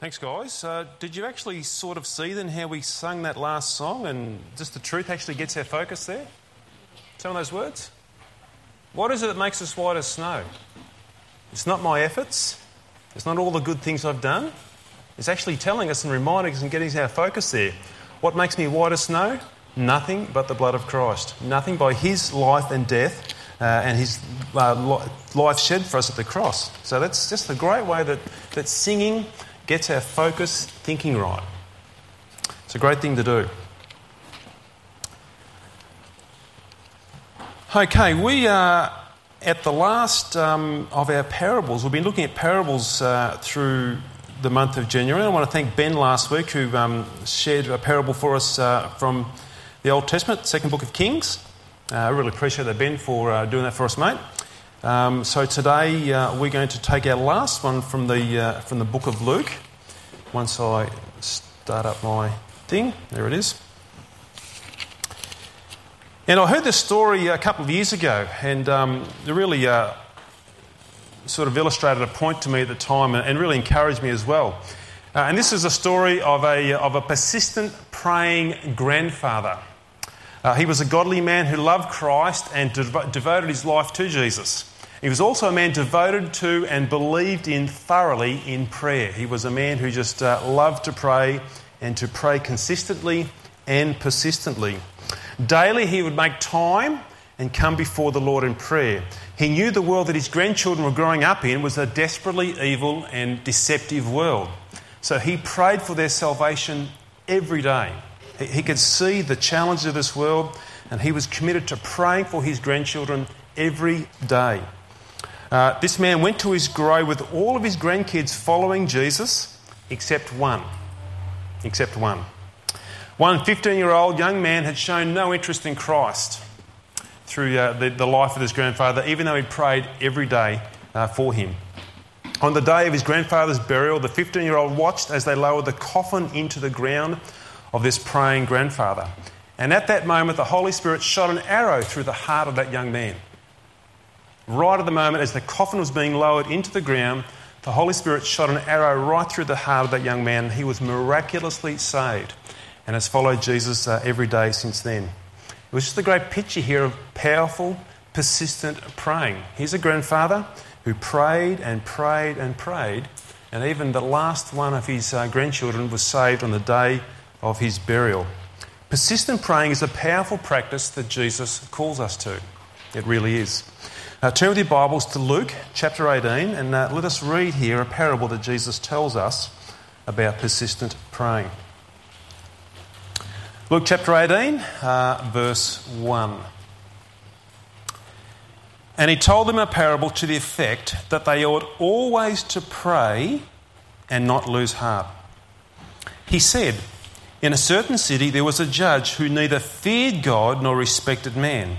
Thanks, guys. Uh, did you actually sort of see then how we sung that last song and just the truth actually gets our focus there? Some of those words? What is it that makes us white as snow? It's not my efforts, it's not all the good things I've done. It's actually telling us and reminding us and getting our focus there. What makes me white as snow? Nothing but the blood of Christ. Nothing by his life and death uh, and his uh, life shed for us at the cross. So that's just a great way that, that singing gets our focus thinking right. It's a great thing to do. Okay, we are at the last um, of our parables. We've been looking at parables uh, through the month of January. I want to thank Ben last week who um, shared a parable for us uh, from the Old Testament, second book of Kings. Uh, I really appreciate that, Ben, for uh, doing that for us, mate. Um, so today uh, we're going to take our last one from the, uh, from the book of Luke. Once I start up my thing, there it is. And I heard this story a couple of years ago, and um, it really uh, sort of illustrated a point to me at the time and, really encouraged me as well. Uh, and this is a story of a, of a persistent praying grandfather. Uh, he was a godly man who loved Christ and devoted his life to Jesus. He was also a man devoted to and believed in thoroughly in prayer. He was a man who just uh, loved to pray and to pray consistently and persistently. Daily, he would make time and come before the Lord in prayer. He knew the world that his grandchildren were growing up in was a desperately evil and deceptive world. So he prayed for their salvation every day. He could see the challenges of this world, and he was committed to praying for his grandchildren every day. Uh, this man went to his grave with all of his grandkids following Jesus, except one. Except one. One 15 year old young man had shown no interest in Christ through uh, the, the, life of his grandfather, even though he prayed every day uh, for him. On the day of his grandfather's burial, the 15 year old watched as they lowered the coffin into the ground of this praying grandfather. And at that moment, the Holy Spirit shot an arrow through the heart of that young man. Right at the moment, as the coffin was being lowered into the ground, the Holy Spirit shot an arrow right through the heart of that young man, he was miraculously saved and has followed Jesus uh, every day since then. It was just a great picture here of powerful, persistent praying. Here's a grandfather who prayed and prayed and prayed, and even the last one of his uh, grandchildren was saved on the day of his burial. Persistent praying is a powerful practice that Jesus calls us to. It really is. Uh, turn with your Bibles to Luke chapter 18 and uh, let us read here a parable that Jesus tells us about persistent praying. Luke chapter 18, uh, verse 1. And he told them a parable to the effect that they ought always to pray and not lose heart. He said, In a certain city there was a judge who neither feared God nor respected man.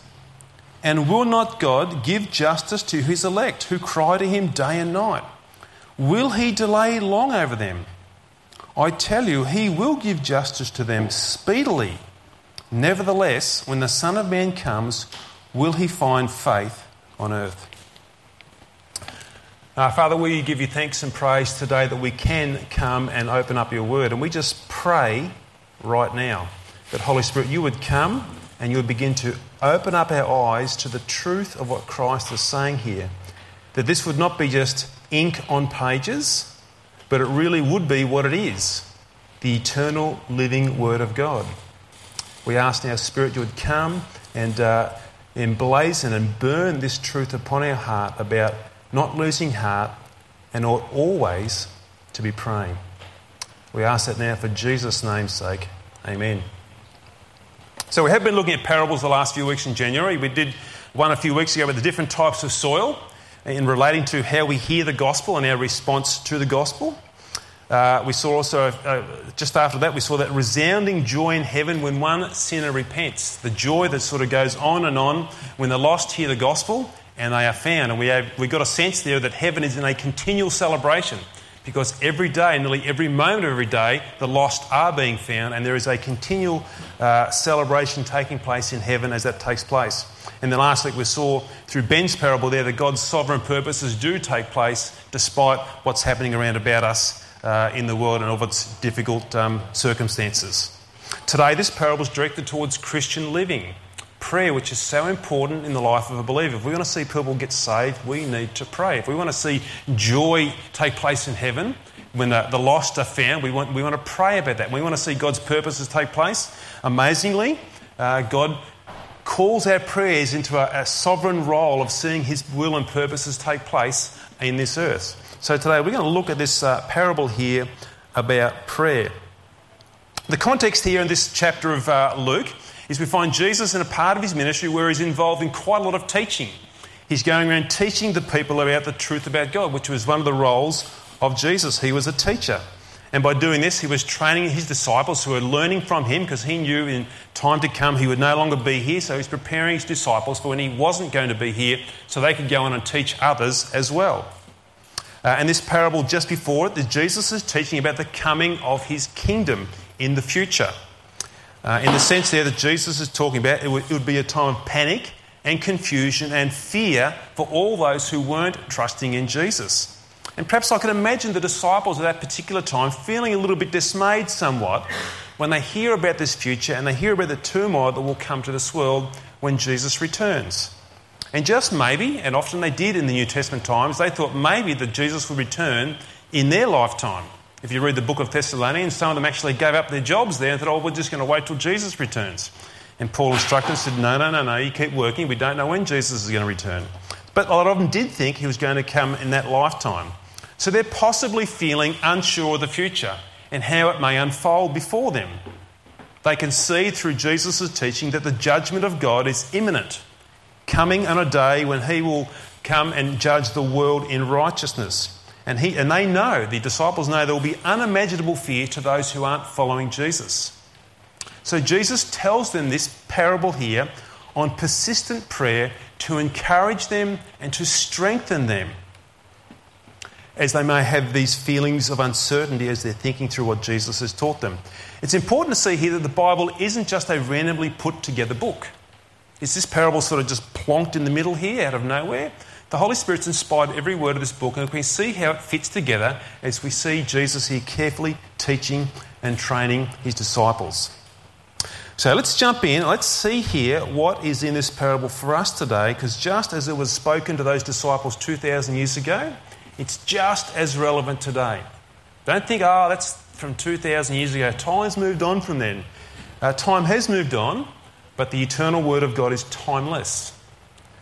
And will not God give justice to his elect who cry to him day and night? Will he delay long over them? I tell you, he will give justice to them speedily. Nevertheless, when the Son of Man comes, will he find faith on earth? Uh, Father, we give you thanks and praise today that we can come and open up your word. And we just pray right now that, Holy Spirit, you would come and you would begin to open up our eyes to the truth of what Christ is saying here. That this would not be just ink on pages, but it really would be what it is the eternal living Word of God. We ask now, Spirit, you would come and uh, emblazon and burn this truth upon our heart about not losing heart and ought always to be praying. We ask that now for Jesus' name's sake. Amen. So, we have been looking at parables the last few weeks in January. We did one a few weeks ago with the different types of soil in relating to how we hear the gospel and our response to the gospel. Uh, we saw also, uh, just after that, we saw that resounding joy in heaven when one sinner repents. The joy that sort of goes on and on when the lost hear the gospel and they are found. And we, have, we got a sense there that heaven is in a continual celebration because every day, nearly every moment of every day, the lost are being found, and there is a continual uh, celebration taking place in heaven as that takes place. And then last week we saw through Ben's parable there that God's sovereign purposes do take place despite what's happening around about us uh, in the world and of its difficult um, circumstances. Today, this parable is directed towards Christian living prayer, which is so important in the life of a believer. If we want to see people get saved, we need to pray. If we want to see joy take place in heaven, when the, the lost are found, we want, we want to pray about that. We want to see God's purposes take place. Amazingly, uh, God calls our prayers into a, a, sovereign role of seeing His will and purposes take place in this earth. So today we're going to look at this uh, parable here about prayer. The context here in this chapter of uh, Luke is we find Jesus in a part of his ministry where he's involved in quite a lot of teaching. He's going around teaching the people about the truth about God, which was one of the roles of Jesus. He was a teacher. And by doing this, he was training his disciples who were learning from him because he knew in time to come he would no longer be here. So he's preparing his disciples for when he wasn't going to be here so they could go on and teach others as well. Uh, and this parable just before it, Jesus is teaching about the coming of his kingdom in the future. Uh, in the sense there that Jesus is talking about, it would, it would be a time of panic and confusion and fear for all those who weren't trusting in Jesus. And perhaps I can imagine the disciples at that particular time feeling a little bit dismayed somewhat when they hear about this future and they hear about the turmoil that will come to this world when Jesus returns. And just maybe, and often they did in the New Testament times, they thought maybe that Jesus would return in their lifetime. If you read the book of Thessalonians, some of them actually gave up their jobs there and thought, oh, we're just going to wait till Jesus returns. And Paul instructed and said, no, no, no, no, you keep working. We don't know when Jesus is going to return. But a lot of them did think he was going to come in that lifetime. So they're possibly feeling unsure of the future and how it may unfold before them. They can see through Jesus' teaching that the judgment of God is imminent, coming on a day when he will come and judge the world in righteousness. And, he, and they know, the disciples know, there will be unimaginable fear to those who aren't following Jesus. So Jesus tells them this parable here on persistent prayer to encourage them and to strengthen them as they may have these feelings of uncertainty as they're thinking through what Jesus has taught them. It's important to see here that the Bible isn't just a randomly put together book. Is this parable sort of just plonked in the middle here out of nowhere? The Holy Spirit's inspired every word of this book, and we can see how it fits together as we see Jesus here carefully teaching and training his disciples. So let's jump in. Let's see here what is in this parable for us today, because just as it was spoken to those disciples 2,000 years ago, it's just as relevant today. Don't think, oh, that's from 2,000 years ago. Time's moved on from then. Uh, time has moved on, but the eternal Word of God is timeless.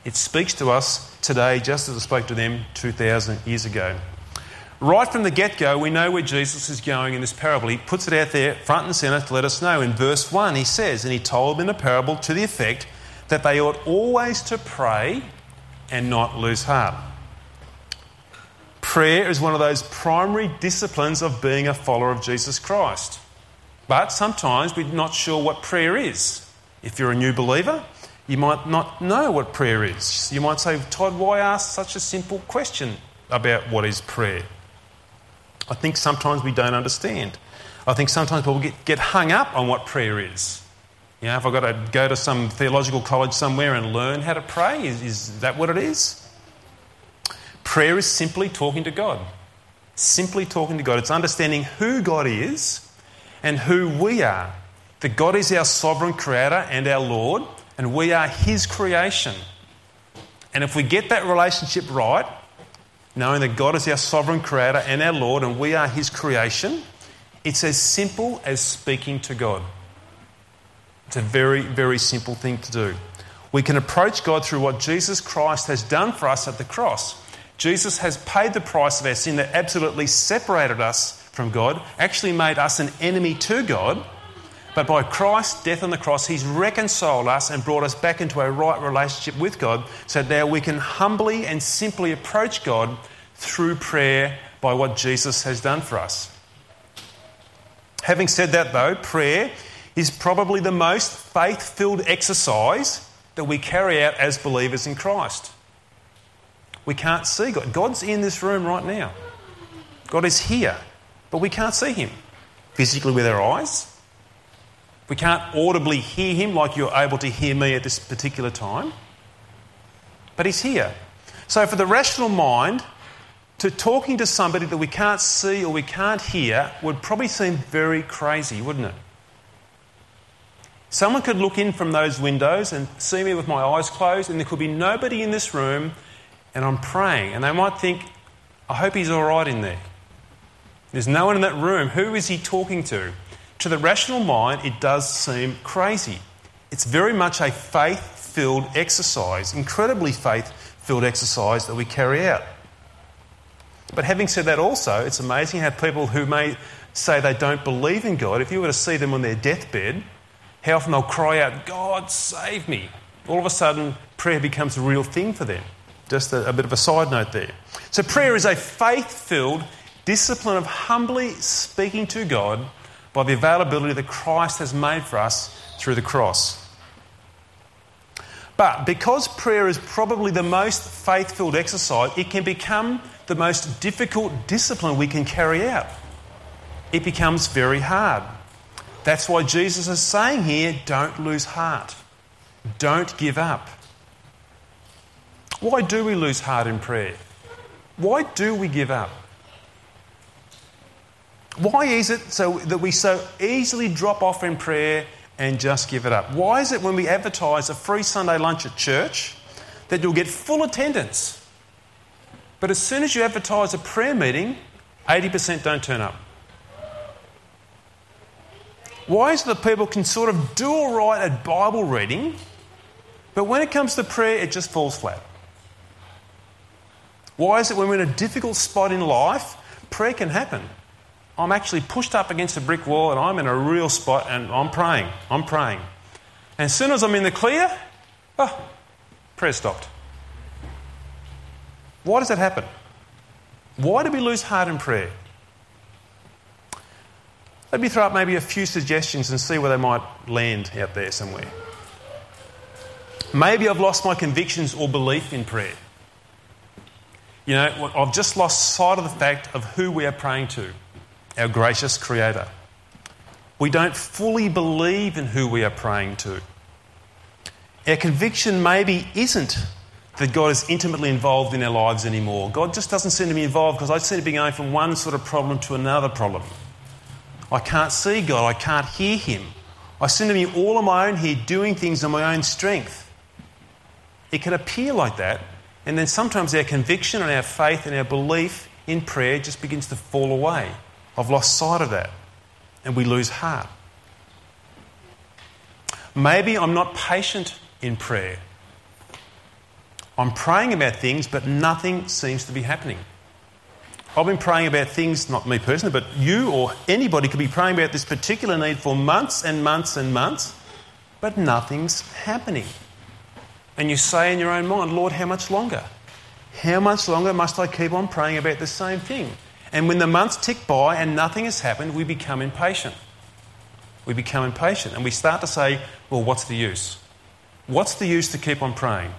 It speaks to us today just as it spoke to them 2,000 years ago. Right from the get go, we know where Jesus is going in this parable. He puts it out there front and centre to let us know. In verse 1, he says, And he told them in a parable to the effect that they ought always to pray and not lose heart. Prayer is one of those primary disciplines of being a follower of Jesus Christ. But sometimes we're not sure what prayer is. If you're a new believer, you might not know what prayer is. You might say, Todd, why ask such a simple question about what is prayer? I think sometimes we don't understand. I think sometimes people get, get hung up on what prayer is. You know, if I've got to go to some theological college somewhere and learn how to pray, is, is that what it is? Prayer is simply talking to God. Simply talking to God. It's understanding who God is and who we are. That God is our sovereign creator and our Lord, and we are His creation. And if we get that relationship right, knowing that God is our sovereign creator and our Lord, and we are His creation, it's as simple as speaking to God. It's a very, very simple thing to do. We can approach God through what Jesus Christ has done for us at the cross. Jesus has paid the price of our sin that absolutely separated us from God, actually made us an enemy to God but by Christ's death on the cross, He's reconciled us and brought us back into a right relationship with God so now we can humbly and simply approach God through prayer by what Jesus has done for us. Having said that, though, prayer is probably the most faith filled exercise that we carry out as believers in Christ. We can't see God. God's in this room right now. God is here, but we can't see Him physically with our eyes. We can't audibly hear Him like you're able to hear me at this particular time. But He's here. So, for the rational mind, to talking to somebody that we can't see or we can't hear would probably seem very crazy, wouldn't it? Someone could look in from those windows and see me with my eyes closed, and there could be nobody in this room, and I'm praying, and they might think, I hope he's all right in there. There's no one in that room. Who is he talking to? To the rational mind, it does seem crazy. It's very much a faith filled exercise, incredibly faith filled exercise that we carry out. But having said that, also, it's amazing how people who may say they don't believe in God, if you were to see them on their deathbed, how often they'll cry out, God, save me. All of a sudden, prayer becomes a real thing for them. Just a, a bit of a side note there. So, prayer is a faith filled discipline of humbly speaking to God by the availability that Christ has made for us through the cross. But because prayer is probably the most faith filled exercise, it can become the most difficult discipline we can carry out. It becomes very hard. That's why Jesus is saying here don't lose heart, don't give up. Why do we lose heart in prayer? Why do we give up? Why is it so that we so easily drop off in prayer and just give it up? Why is it when we advertise a free Sunday lunch at church that you'll get full attendance? But as soon as you advertise a prayer meeting, 80% don't turn up. Why is it that people can sort of do all right at Bible reading, but when it comes to prayer, it just falls flat? Why is it when we're in a difficult spot in life, prayer can happen? I'm actually pushed up against a brick wall and I'm in a real spot and I'm praying. I'm praying. And as soon as I'm in the clear, oh, prayer stopped. Why does that happen? Why do we lose heart in prayer? Let me throw up maybe a few suggestions and see where they might land out there somewhere. Maybe I've lost my convictions or belief in prayer. You know, I've just lost sight of the fact of who we are praying to, our gracious Creator. We don't fully believe in who we are praying to. Our conviction maybe isn't that God is intimately involved in our lives anymore. God just doesn't seem to be involved because I seem to be going from one sort of problem to another problem. I can't see God, I can't hear Him. I seem to be all on my own here doing things on my own strength. It can appear like that, and then sometimes our conviction and our faith and our belief in prayer just begins to fall away. I've lost sight of that, and we lose heart. Maybe I'm not patient in prayer. I'm praying about things, but nothing seems to be happening. I've been praying about things, not me personally, but you or anybody could be praying about this particular need for months and months and months, but nothing's happening. And you say in your own mind, Lord, how much longer? How much longer must I keep on praying about the same thing? And when the months tick by and nothing has happened, we become impatient. We become impatient and we start to say, well, what's the use? What's the use to keep on praying?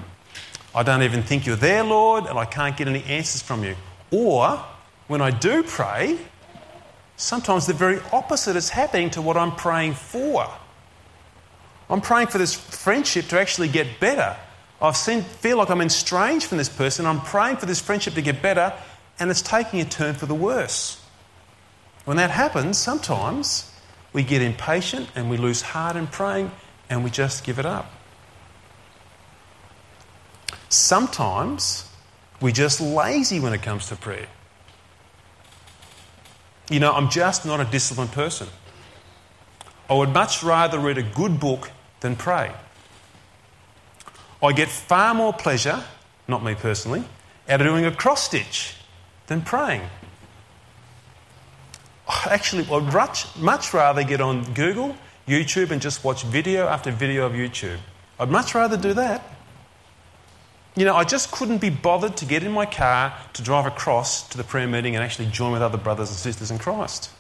I don't even think you're there, Lord, and I can't get any answers from you. Or, when I do pray, sometimes the very opposite is happening to what I'm praying for. I'm praying for this friendship to actually get better. I feel like I'm estranged from this person. I'm praying for this friendship to get better, and it's taking a turn for the worse. When that happens, sometimes we get impatient and we lose heart in praying and we just give it up. Sometimes we're just lazy when it comes to prayer. You know, I'm just not a disciplined person. I would much rather read a good book than pray. I get far more pleasure, not me personally, out of doing a cross stitch than praying. Actually, I'd much, much rather get on Google, YouTube, and just watch video after video of YouTube. I'd much rather do that you know, I just couldn't be bothered to get in my car to drive across to the prayer meeting and actually join with other brothers and sisters in Christ.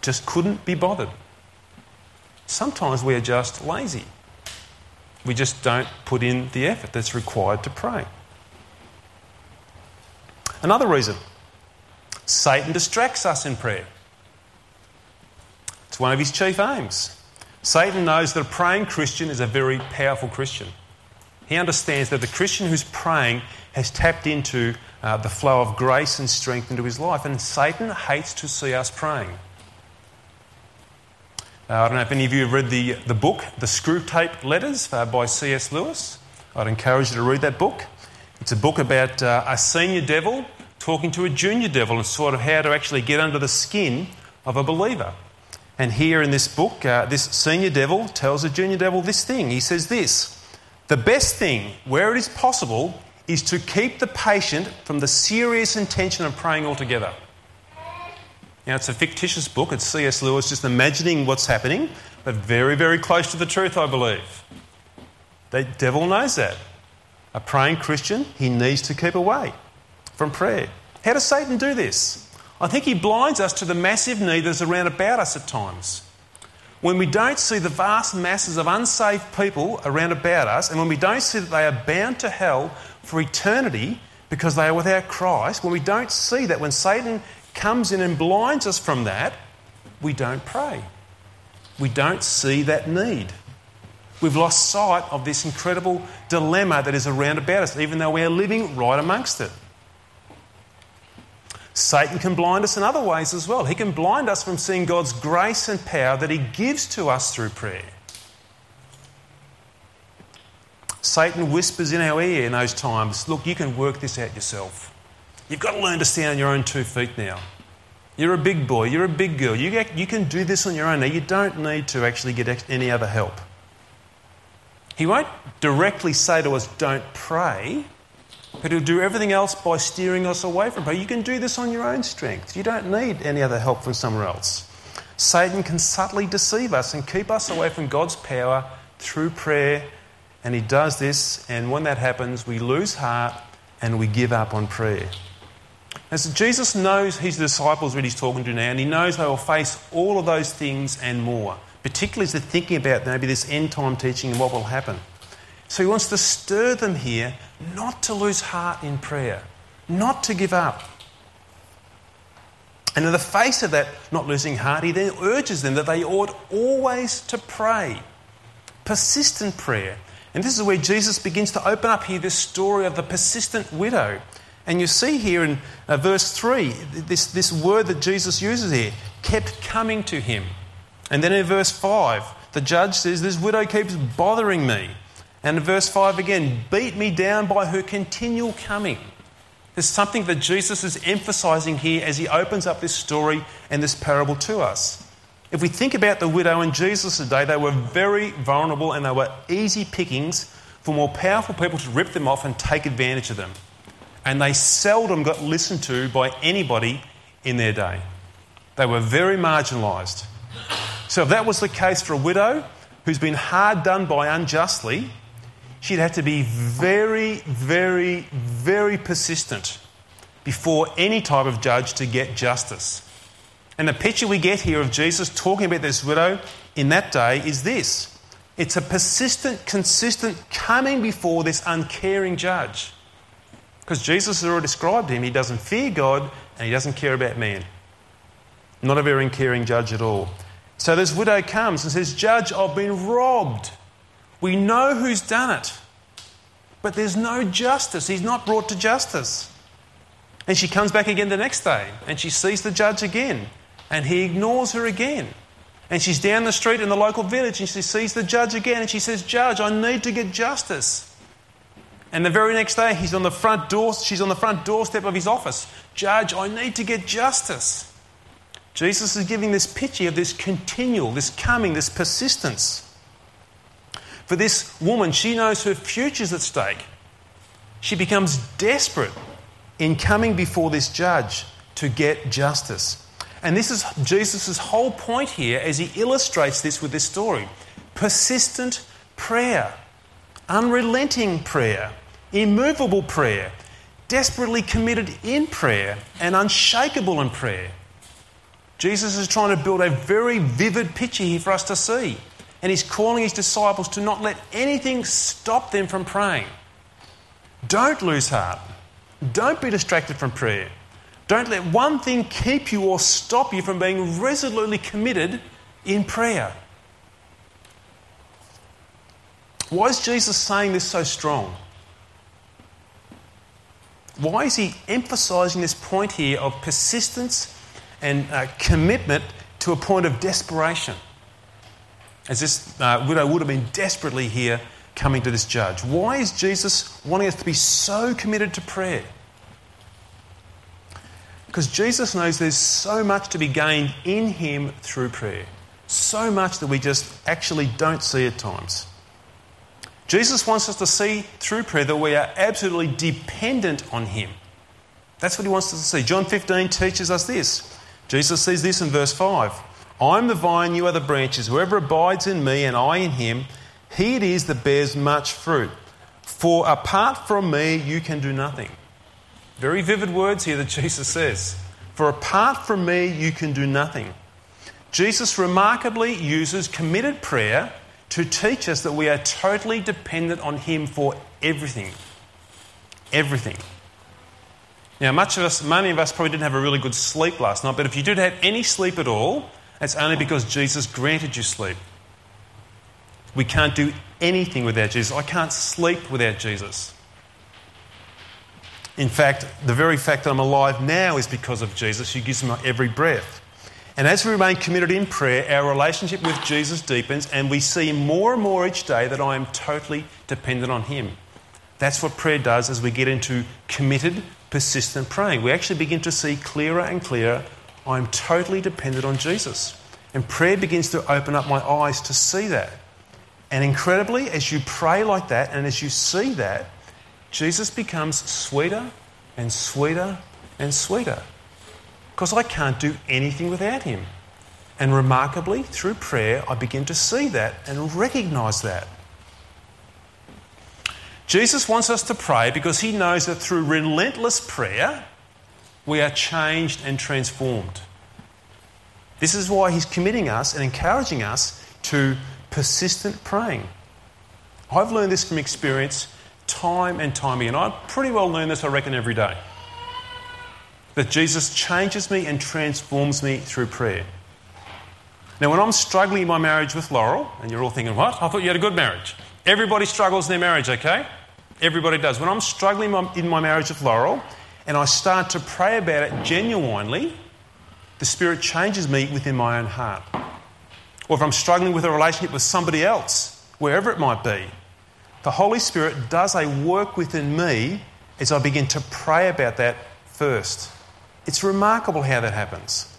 just couldn't be bothered. Sometimes we are just lazy. We just don't put in the effort that's required to pray. Another reason Satan distracts us in prayer. It's one of his chief aims. Satan knows that a praying Christian is a very powerful Christian. He understands that the Christian who's praying has tapped into uh, the flow of grace and strength into his life, and Satan hates to see us praying. Uh, I don't know if any of you have read the, the book, The Screwtape Letters uh, by C.S. Lewis. I'd encourage you to read that book. It's a book about uh, a senior devil talking to a junior devil and sort of how to actually get under the skin of a believer. And here in this book, uh, this senior devil tells a junior devil this thing. He says this The best thing, where it is possible, is to keep the patient from the serious intention of praying altogether. Now, it's a fictitious book. It's C.S. Lewis just imagining what's happening, but very, very close to the truth, I believe. The devil knows that. A praying Christian, he needs to keep away from prayer. How does Satan do this? I think he blinds us to the massive need that's around about us at times. When we don't see the vast masses of unsaved people around about us, and when we don't see that they are bound to hell for eternity because they are without Christ, when we don't see that, when Satan comes in and blinds us from that, we don't pray. We don't see that need. We've lost sight of this incredible dilemma that is around about us, even though we are living right amongst it. Satan can blind us in other ways as well. He can blind us from seeing God's grace and power that He gives to us through prayer. Satan whispers in our ear in those times, Look, you can work this out yourself. You've got to learn to stand on your own two feet now. You're a big boy, you're a big girl. You, you can do this on your own now. You don't need to actually get any other help. He won't directly say to us, don't pray, but he'll do everything else by steering us away from prayer. You can do this on your own strength. You don't need any other help from somewhere else. Satan can subtly deceive us and keep us away from God's power through prayer, and he does this, and when that happens, we lose heart and we give up on prayer. As Jesus knows his disciples that he's talking to now, and he knows they will face all of those things and more, particularly as they're thinking about maybe this end time teaching and what will happen. So he wants to stir them here not to lose heart in prayer, not to give up. And in the face of that not losing heart, he then urges them that they ought always to pray. Persistent prayer. And this is where Jesus begins to open up here this story of the persistent widow. And you see here in uh, verse 3, this, this word that Jesus uses here kept coming to him. And then in verse 5, the judge says, This widow keeps bothering me. And in verse 5 again, beat me down by her continual coming. There's something that Jesus is emphasizing here as he opens up this story and this parable to us. If we think about the widow and Jesus' today, they were very vulnerable and they were easy pickings for more powerful people to rip them off and take advantage of them and they seldom got listened to by anybody in their day. They were very marginalised. So, if that was the case for a widow who's been hard done by unjustly, she'd have to be very, very, very persistent before any type of judge to get justice. And the picture we get here of Jesus talking about this widow in that day is this it's a persistent, consistent coming before this uncaring judge. Because Jesus has already described him. He doesn't fear God and he doesn't care about man. Not a very caring judge at all. So this widow comes and says, Judge, I've been robbed. We know who's done it. But there's no justice. He's not brought to justice. And she comes back again the next day and she sees the judge again and he ignores her again. And she's down the street in the local village and she sees the judge again and she says, Judge, I need to get justice. And the very next day, he's on the front door, she's on the front doorstep of his office. Judge, I need to get justice. Jesus is giving this picture of this continual, this coming, this persistence. For this woman, she knows her future's at stake. She becomes desperate in coming before this judge to get justice. And this is Jesus' whole point here as he illustrates this with this story persistent prayer unrelenting prayer, immovable prayer, desperately committed in prayer, and unshakable in prayer. Jesus is trying to build a very vivid picture here for us to see. And he's calling his disciples to not let anything stop them from praying. Don't lose heart. Don't be distracted from prayer. Don't let one thing keep you or stop you from being resolutely committed in prayer. Why is Jesus saying this so strong? Why is he emphasizing this point here of persistence and uh, commitment to a point of desperation? As this uh, widow would have been desperately here coming to this judge. Why is Jesus wanting us to be so committed to prayer? Because Jesus knows there's so much to be gained in Him through prayer. So much that we just actually don't see at times. Jesus wants us to see through prayer that we are absolutely dependent on Him. That's what He wants us to see. John 15 teaches us this. Jesus says this in verse 5 I'm the vine, you are the branches. Whoever abides in me and I in him, he it is that bears much fruit. For apart from me, you can do nothing. Very vivid words here that Jesus says. For apart from me, you can do nothing. Jesus remarkably uses committed prayer to teach us that we are totally dependent on Him for everything. Everything. Now, much of us, many of us probably didn't have a really good sleep last night, but if you did have any sleep at all, it's only because Jesus granted you sleep. We can't do anything without Jesus. I can't sleep without Jesus. In fact, the very fact that I'm alive now is because of Jesus who gives me every breath. And as we remain committed in prayer, our relationship with Jesus deepens, and we see more and more each day that I am totally dependent on Him. That's what prayer does as we get into committed, persistent praying. We actually begin to see clearer and clearer I'm totally dependent on Jesus. And prayer begins to open up my eyes to see that. And incredibly, as you pray like that and as you see that, Jesus becomes sweeter and sweeter and sweeter because I can't do anything without him. And remarkably, through prayer, I begin to see that and recognize that. Jesus wants us to pray because he knows that through relentless prayer, we are changed and transformed. This is why he's committing us and encouraging us to persistent praying. I've learned this from experience time and time again. I pretty well learn this, I reckon, every day that Jesus changes me and transforms me through prayer. Now, when I'm struggling in my marriage with Laurel, and you're all thinking, what? I thought you had a good marriage. Everybody struggles in their marriage, okay? Everybody does. When I'm struggling in my marriage with Laurel and I start to pray about it genuinely, the Spirit changes me within my own heart. Or if I'm struggling with a relationship with somebody else, wherever it might be, the Holy Spirit does a work within me as I begin to pray about that first. It's remarkable how that happens.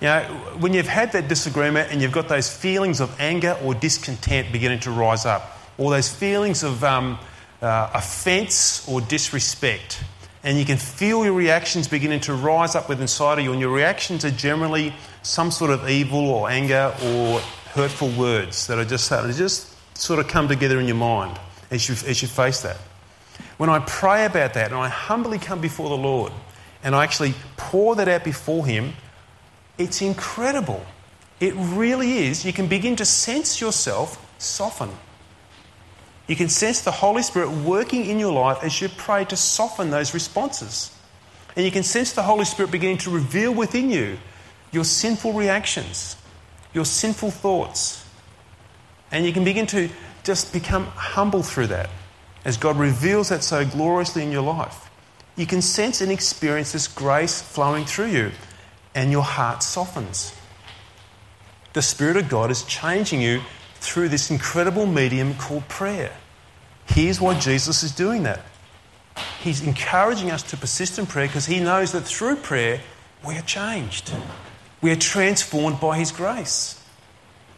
You know, when you've had that disagreement and you've got those feelings of anger or discontent beginning to rise up, or those feelings of um, uh, offence or disrespect, and you can feel your reactions beginning to rise up within inside of you, and your reactions are generally some sort of evil or anger or hurtful words that are just to just sort of come together in your mind as you, as you face that. When I pray about that and I humbly come before the Lord, and I actually pour that out before Him, it's incredible. It really is. You can begin to sense yourself soften. You can sense the Holy Spirit working in your life as you pray to soften those responses. And you can sense the Holy Spirit beginning to reveal within you your sinful reactions, your sinful thoughts. And you can begin to just become humble through that as God reveals that so gloriously in your life you can sense and experience this grace flowing through you, and your heart softens. The Spirit of God is changing you through this incredible medium called prayer. Here's why Jesus is doing that. He's encouraging us to persist in prayer because he knows that through prayer we are changed. We are transformed by his grace.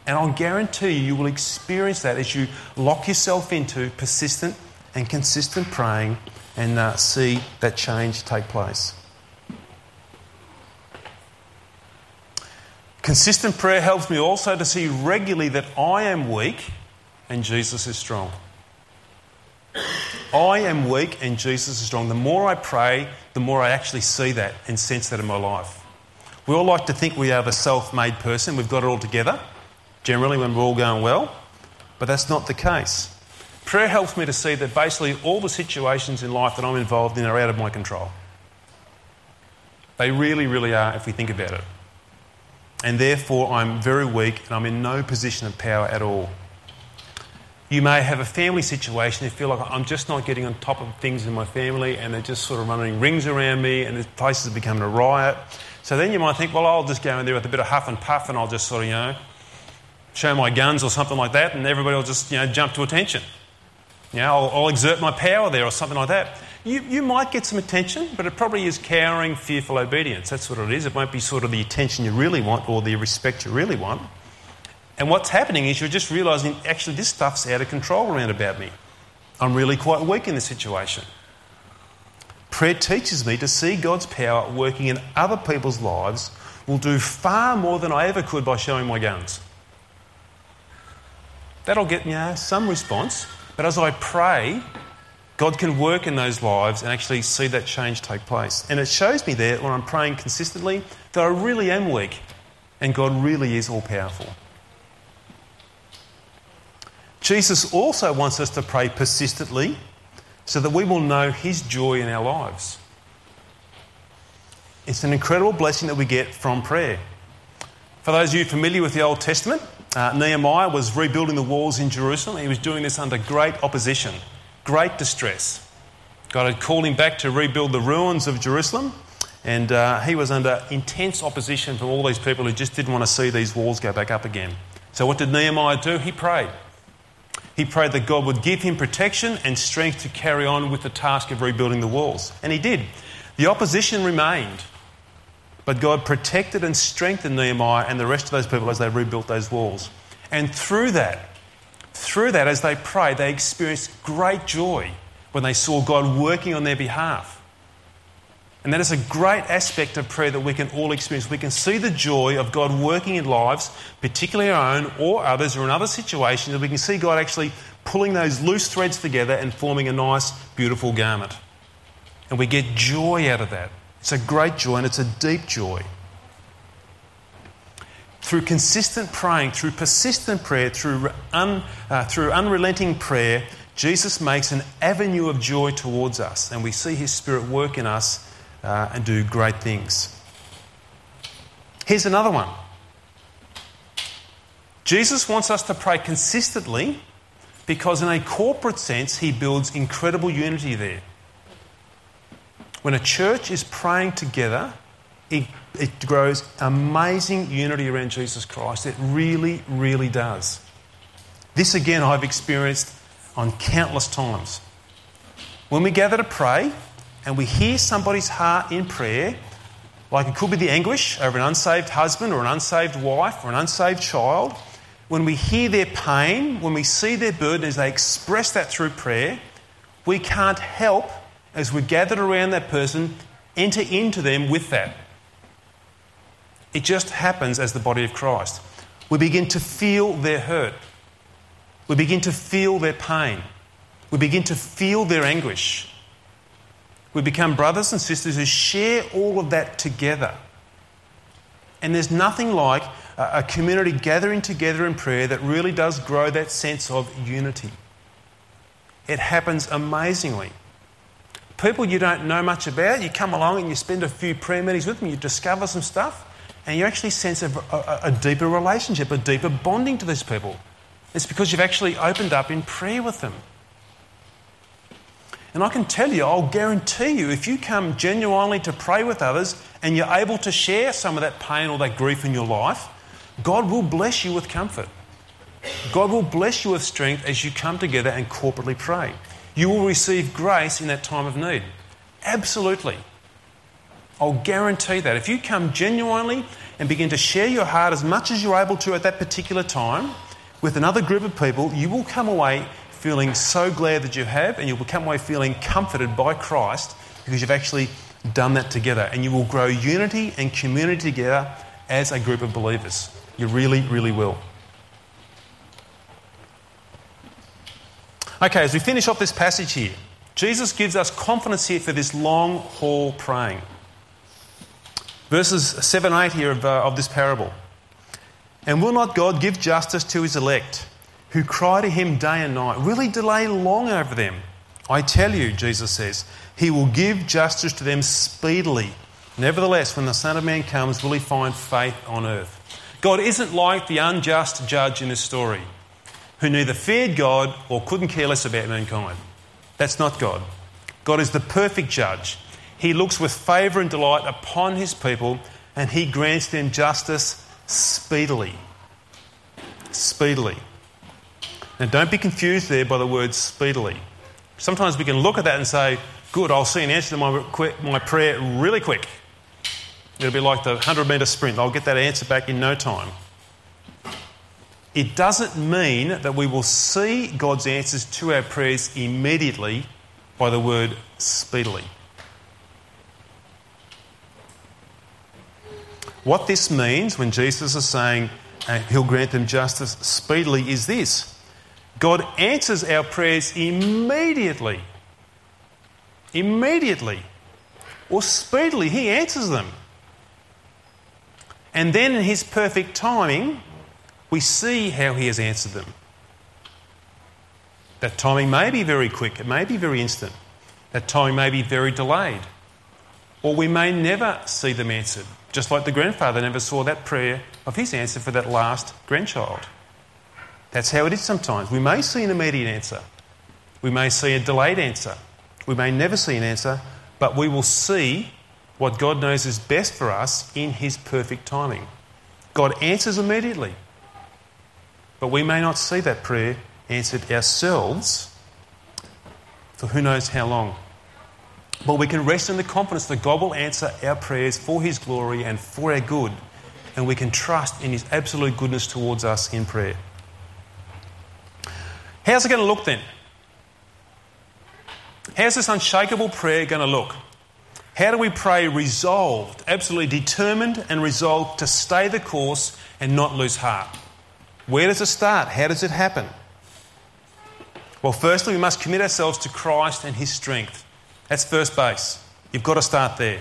And I'll guarantee you, you will experience that as you lock yourself into persistent and consistent praying and uh, see that change take place. Consistent prayer helps me also to see regularly that I am weak and Jesus is strong. I am weak and Jesus is strong. The more I pray, the more I actually see that and sense that in my life. We all like to think we are the self made person, we've got it all together, generally when we're all going well, but that's not the case. Prayer helps me to see that basically all the situations in life that I'm involved in are out of my control. They really, really are if we think about it. And therefore, I'm very weak and I'm in no position of power at all. You may have a family situation, you feel like I'm just not getting on top of things in my family and they're just sort of running rings around me and the place is becoming a riot. So then you might think, well, I'll just go in there with a bit of huff and puff and I'll just sort of, you know, show my guns or something like that and everybody will just, you know, jump to attention. You know, I'll, I'll exert my power there or something like that. You, you might get some attention, but it probably is cowering, fearful obedience. That's what it is. It won't be sort of the attention you really want or the respect you really want. And what's happening is you're just realizing actually this stuff's out of control around about me. I'm really quite weak in this situation. Prayer teaches me to see God's power working in other people's lives will do far more than I ever could by showing my guns. That'll get you uh, know, some response, but as I pray, God can work in those lives and actually see that change take place. And it shows me there when I'm praying consistently that I really am weak and God really is all powerful. Jesus also wants us to pray persistently so that we will know His joy in our lives. It's an incredible blessing that we get from prayer. For those of you familiar with the Old Testament, uh, Nehemiah was rebuilding the walls in Jerusalem. He was doing this under great opposition, great distress. God had called him back to rebuild the ruins of Jerusalem, and uh, he was under intense opposition from all these people who just didn't want to see these walls go back up again. So, what did Nehemiah do? He prayed. He prayed that God would give him protection and strength to carry on with the task of rebuilding the walls. And he did. The opposition remained, but God protected and strengthened Nehemiah and the rest of those people as they rebuilt those walls. And through that, through that, as they prayed, they experienced great joy when they saw God working on their behalf. And that is a great aspect of prayer that we can all experience. We can see the joy of God working in lives, particularly our own or others, or in other situations, and we can see God actually pulling those loose threads together and forming a nice, beautiful garment. And we get joy out of that. It's a great joy and it's a deep joy. Through consistent praying, through persistent prayer, through, un, uh, through unrelenting prayer, Jesus makes an avenue of joy towards us, and we see His Spirit work in us uh, and do great things. Here's another one Jesus wants us to pray consistently because, in a corporate sense, he builds incredible unity there. When a church is praying together, it, grows amazing unity around Jesus Christ. It really, really does. This, again, I've experienced on countless times. When we gather to pray, and we hear somebody's heart in prayer, like it could be the anguish over an unsaved husband or an unsaved wife or an unsaved child, when we hear their pain, when we see their burden as they express that through prayer, we can't help, as we're gathered around that person, enter into them with that. It just happens as the body of Christ. We begin to feel their hurt. We begin to feel their pain. We begin to feel their anguish. We become brothers and sisters who share all of that together. And there's nothing like a community gathering together in prayer that really does grow that sense of unity. It happens amazingly. People you don't know much about, you come along and you spend a few prayer meetings with them, you discover some stuff, and you actually sense a, a, a deeper relationship, a deeper bonding to these people. It's because you've actually opened up in prayer with them. And I can tell you, I'll guarantee you, if you come genuinely to pray with others and you're able to share some of that pain or that grief in your life, God will bless you with comfort. God will bless you with strength as you come together and corporately pray. You will receive grace in that time of need. Absolutely. I'll guarantee that. If you come genuinely and begin to share your heart as much as you're able to at that particular time with another group of people, you will come away feeling so glad that you have, and you'll come away feeling comforted by Christ because you've actually done that together. And you will grow unity and community together as a group of believers. You really, really will. Okay, as we finish off this passage here, Jesus gives us confidence here for this long haul praying. Verses 7 8 here of, uh, of this parable. And will not God give justice to his elect, who cry to him day and night? Will he delay long over them? I tell you, Jesus says, he will give justice to them speedily. Nevertheless, when the Son of Man comes, will he find faith on earth? God isn't like the unjust judge in this story, who neither feared God or couldn't care less about mankind. That's not God. God is the perfect judge. He looks with favour and delight upon his people and he grants them justice speedily. Speedily. Now, don't be confused there by the word speedily. Sometimes we can look at that and say, Good, I'll see an answer to my, my prayer really quick. It'll be like the 100 metre sprint. I'll get that answer back in no time. It doesn't mean that we will see God's answers to our prayers immediately by the word speedily. What this means when Jesus is saying uh, he'll grant them justice speedily is this God answers our prayers immediately. Immediately. Or speedily, He answers them. And then in His perfect timing, we see how He has answered them. That timing may be very quick, it may be very instant. That timing may be very delayed. Or we may never see them answered, just like the grandfather never saw that prayer of his answer for that last grandchild. That's how it is sometimes. We may see an immediate answer, we may see a delayed answer, we may never see an answer, but we will see what God knows is best for us in His perfect timing. God answers immediately, but we may not see that prayer answered ourselves for who knows how long. But we can rest in the confidence that God will answer our prayers for His glory and for our good, and we can trust in His absolute goodness towards us in prayer. How's it going to look then? How's this unshakable prayer going to look? How do we pray resolved, absolutely determined and resolved to stay the course and not lose heart? Where does it start? How does it happen? Well, firstly, we must commit ourselves to Christ and His strength. That's first base. You've got to start there.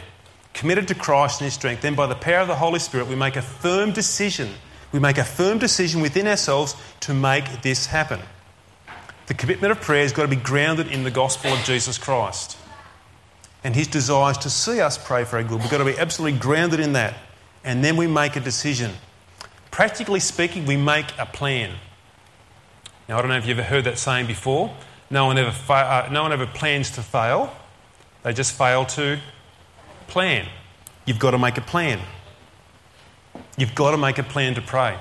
Committed to Christ and His strength. Then, by the power of the Holy Spirit, we make a firm decision. We make a firm decision within ourselves to make this happen. The commitment of prayer has got to be grounded in the gospel of Jesus Christ and his desires to see us pray for our good. We've got to be absolutely grounded in that. And then we make a decision. Practically speaking, we make a plan. Now, I don't know if you've ever heard that saying before. No one ever, fa- uh, no one ever plans to fail, they just fail to plan. You've got to make a plan. You've got to make a plan to pray.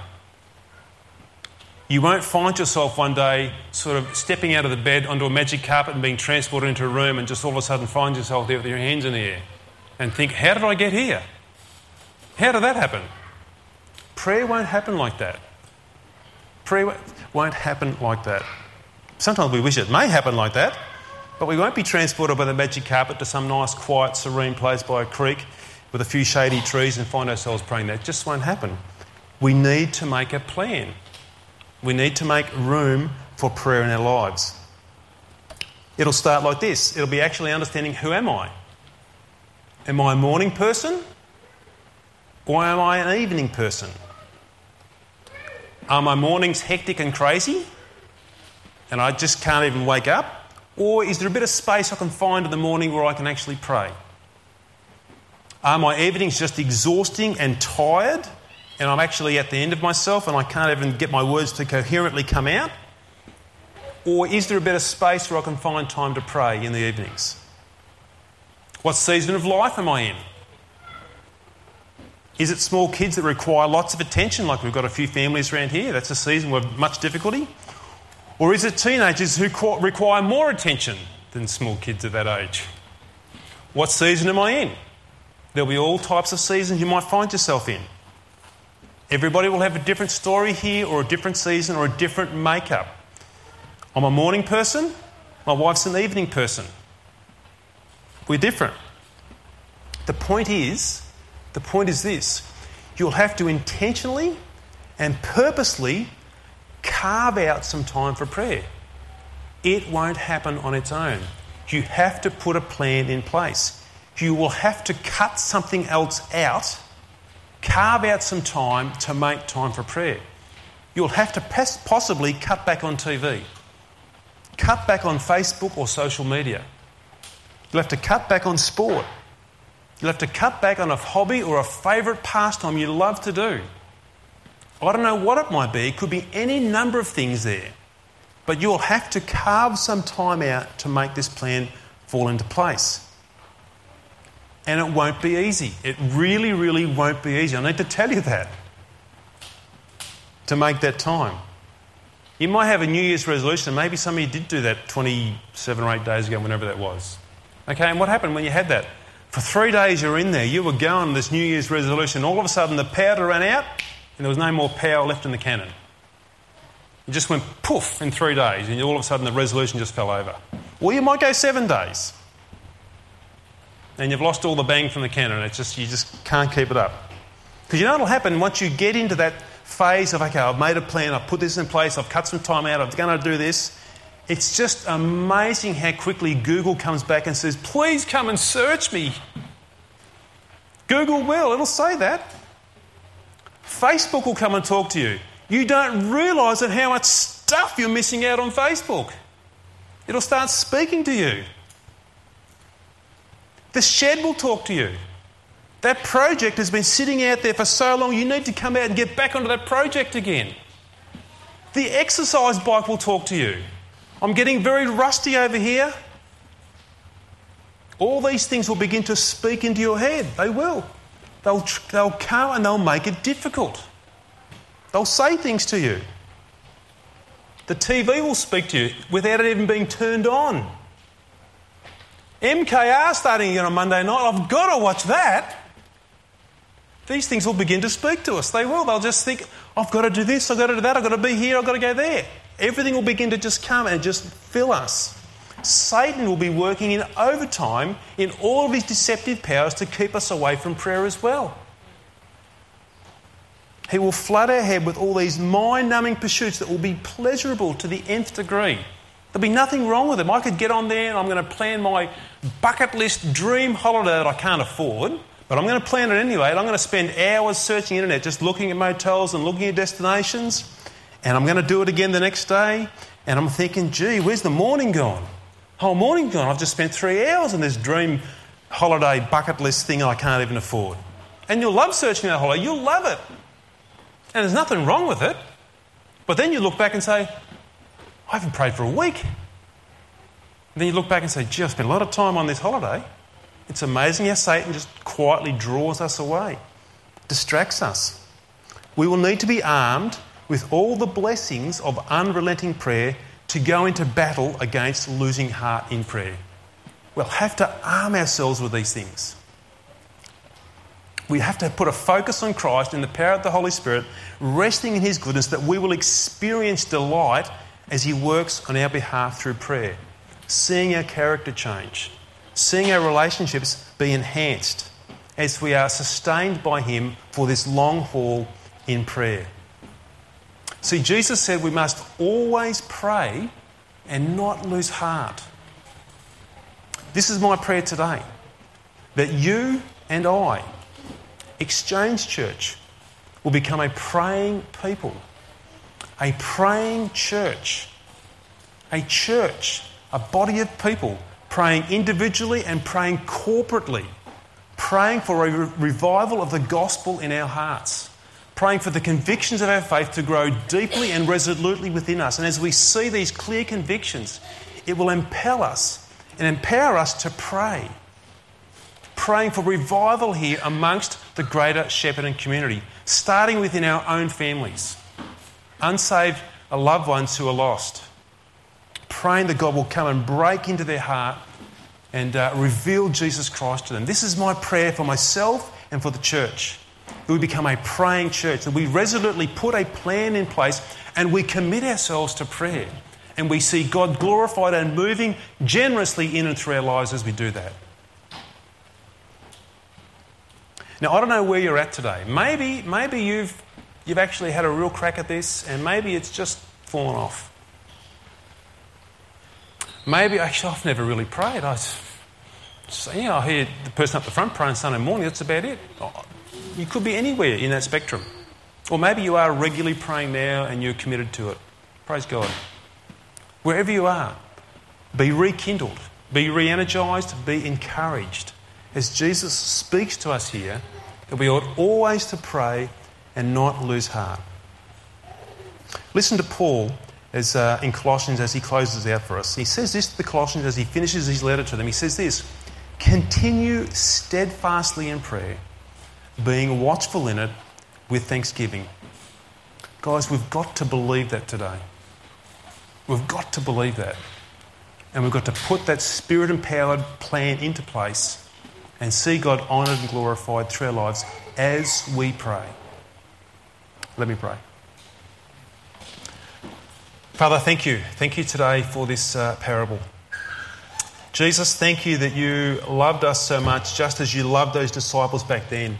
You won't find yourself one day sort of stepping out of the bed onto a magic carpet and being transported into a room and just all of a sudden find yourself there with your hands in the air and think, how did I get here? How did that happen? Prayer won't happen like that. Prayer won't happen like that. Sometimes we wish it may happen like that, but we won't be transported by the magic carpet to some nice, quiet, serene place by a creek with a few shady trees and find ourselves praying. That just won't happen. We need to make a plan. We need to make room for prayer in our lives. It'll start like this it'll be actually understanding who am I? Am I a morning person? Or am I an evening person? Are my mornings hectic and crazy? And I just can't even wake up? Or is there a bit of space I can find in the morning where I can actually pray? Are my evenings just exhausting and tired? and I'm actually at the end of myself and I can't even get my words to coherently come out? Or is there a better space where I can find time to pray in the evenings? What season of life am I in? Is it small kids that require lots of attention, like we've got a few families around here? That's a season with much difficulty. Or is it teenagers who require more attention than small kids at that age? What season am I in? There'll be all types of seasons you might find yourself in. Everybody will have a different story here, or a different season, or a different makeup. I'm a morning person, my wife's an evening person. We're different. The point is, the point is this you'll have to intentionally and purposely carve out some time for prayer. It won't happen on its own. You have to put a plan in place. you will have to cut something else out, carve out some time to make time for prayer. You'll have to possibly cut back on TV, cut back on Facebook or social media. You'll have to cut back on sport. You'll have to cut back on a hobby or a favourite pastime you love to do. I don't know what it might be. It could be any number of things there. But you'll have to carve some time out to make this plan fall into place. And it won't be easy. It really, really won't be easy. I need to tell you that. To make that time. You might have a New Year's resolution. Maybe some of you did do that 27 or 8 days ago, whenever that was. Okay, and what happened when you had that? For three days you're in there, you were going this New Year's resolution. All of a sudden the powder ran out and there was no more power left in the cannon. It just went poof in three days and all of a sudden the resolution just fell over. Or you might go seven days and you've lost all the bang from the cannon. It's just, you just can't keep it up. Because you know what will happen once you get into that phase of, okay, I've made a plan, I've put this in place, I've cut some time out, I'm going to do this. It's just amazing how quickly Google comes back and says, please come and search me. Google will, it'll say that. Facebook will come and talk to you. You don't realise that how much stuff you're missing out on Facebook. It'll start speaking to you. The shed will talk to you. That project has been sitting out there for so long, you need to come out and get back onto that project again. The exercise bike will talk to you. I'm getting very rusty over here. All these things will begin to speak into your head. They will. They'll, they'll come and they'll make it difficult. They'll say things to you. The TV will speak to you without it even being turned on. MKR starting again on Monday night. I've got to watch that. These things will begin to speak to us. They will. They'll just think, I've got to do this, I've got to do that, I've got to be here, I've got to go there. Everything will begin to just come and just fill us. Satan will be working in overtime in all of his deceptive powers to keep us away from prayer as well. He will flood our head with all these mind numbing pursuits that will be pleasurable to the nth degree. There'll be nothing wrong with them. I could get on there and I'm going to plan my bucket list dream holiday that I can't afford, but I'm going to plan it anyway. And I'm going to spend hours searching the internet just looking at motels and looking at destinations and I'm going to do it again the next day. And I'm thinking, gee, where's the morning gone? Whole morning gone. I've just spent three hours on this dream holiday bucket list thing I can't even afford. And you'll love searching that holiday. You'll love it. And there's nothing wrong with it. But then you look back and say, I haven't prayed for a week. And then you look back and say, gee, I've spent a lot of time on this holiday. It's amazing how Satan just quietly draws us away, distracts us. We will need to be armed with all the blessings of unrelenting prayer to go into battle against losing heart in prayer. We'll have to arm ourselves with these things. We have to put a focus on Christ and the power of the Holy Spirit, resting in His goodness, that we will experience delight as He works on our behalf through prayer, seeing our character change, seeing our relationships be enhanced as we are sustained by Him for this long haul in prayer. See, Jesus said we must always pray and not lose heart. This is my prayer today that you and I, Exchange Church, will become a praying people, a praying church, a church, a body of people praying individually and praying corporately, praying for a revival of the gospel in our hearts praying for the convictions of our faith to grow deeply and resolutely within us. And as we see these clear convictions, it will impel us and empower us to pray. Praying for revival here amongst the greater Shepparton community, starting within our own families, unsaved loved ones who are lost. Praying that God will come and break into their heart and uh, reveal Jesus Christ to them. This is my prayer for myself and for the church that we become a praying church, that we resolutely put a plan in place and we commit ourselves to prayer. And we see God glorified and moving generously in and through our lives as we do that. Now, I don't know where you're at today. Maybe, maybe you've, you've actually had a real crack at this, and maybe it's just fallen off. Maybe, actually, I've never really prayed. I So, yeah, I hear the person up the front praying Sunday morning, that's about it. You could be anywhere in that spectrum. Or maybe you are regularly praying now and you're committed to it. Praise God. Wherever you are, be rekindled, be re energized, be encouraged. As Jesus speaks to us here, that we ought always to pray and not lose heart. Listen to Paul as, uh, in Colossians as he closes out for us. He says this to the Colossians as he finishes his letter to them. He says this Continue steadfastly in prayer, being watchful in it with thanksgiving. Guys, we've got to believe that today. We've got to believe that. And we've got to put that spirit empowered plan into place and see God honoured and glorified through our lives as we pray. Let me pray. Father, thank you. Thank you today for this uh, parable. Jesus, thank you that you loved us so much, just as you loved those disciples back then.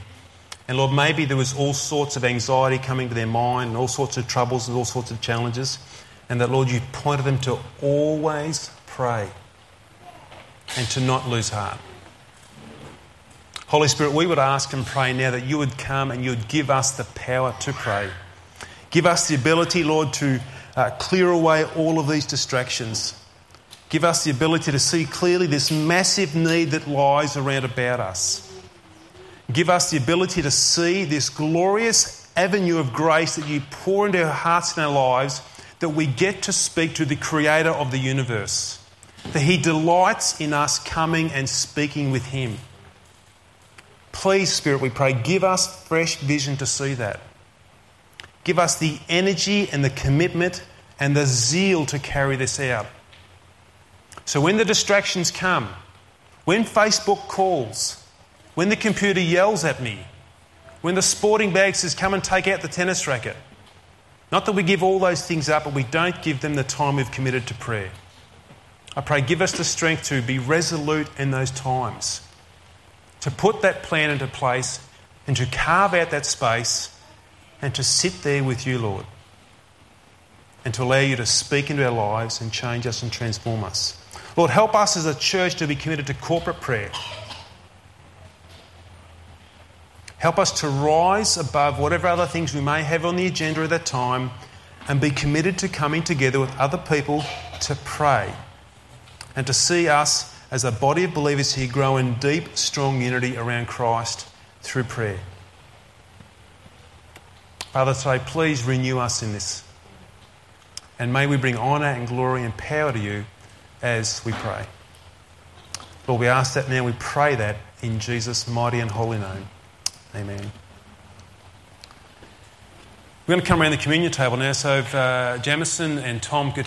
And Lord, maybe there was all sorts of anxiety coming to their mind, and all sorts of troubles and all sorts of challenges. And that, Lord, you pointed them to always pray and to not lose heart. Holy Spirit, we would ask and pray now that you would come and you would give us the power to pray. Give us the ability, Lord, to uh, clear away all of these distractions. Give us the ability to see clearly this massive need that lies around about us. Give us the ability to see this glorious avenue of grace that you pour into our hearts and our lives, that we get to speak to the Creator of the universe. That He delights in us coming and speaking with Him. Please, Spirit, we pray, give us fresh vision to see that. Give us the energy and the commitment and the zeal to carry this out. So when the distractions come, when Facebook calls, when the computer yells at me, when the sporting bag says, come and take out the tennis racket, not that we give all those things up, but we don't give them the time we've committed to prayer. I pray, give us the strength to be resolute in those times, to put that plan into place and to carve out that space and to sit there with you, Lord, and to allow you to speak into our lives and change us and transform us. Lord, help us as a church to be committed to corporate prayer. Help us to rise above whatever other things we may have on the agenda at that time and be committed to coming together with other people to pray and to see us as a body of believers here grow in deep, strong unity around Christ through prayer. Father, today, please renew us in this. And may we bring honour and glory and power to you as we pray. Lord, we ask that now. We pray that in Jesus' mighty and holy name. Amen. We're going to come around the communion table now. So if uh, Jamison and Tom could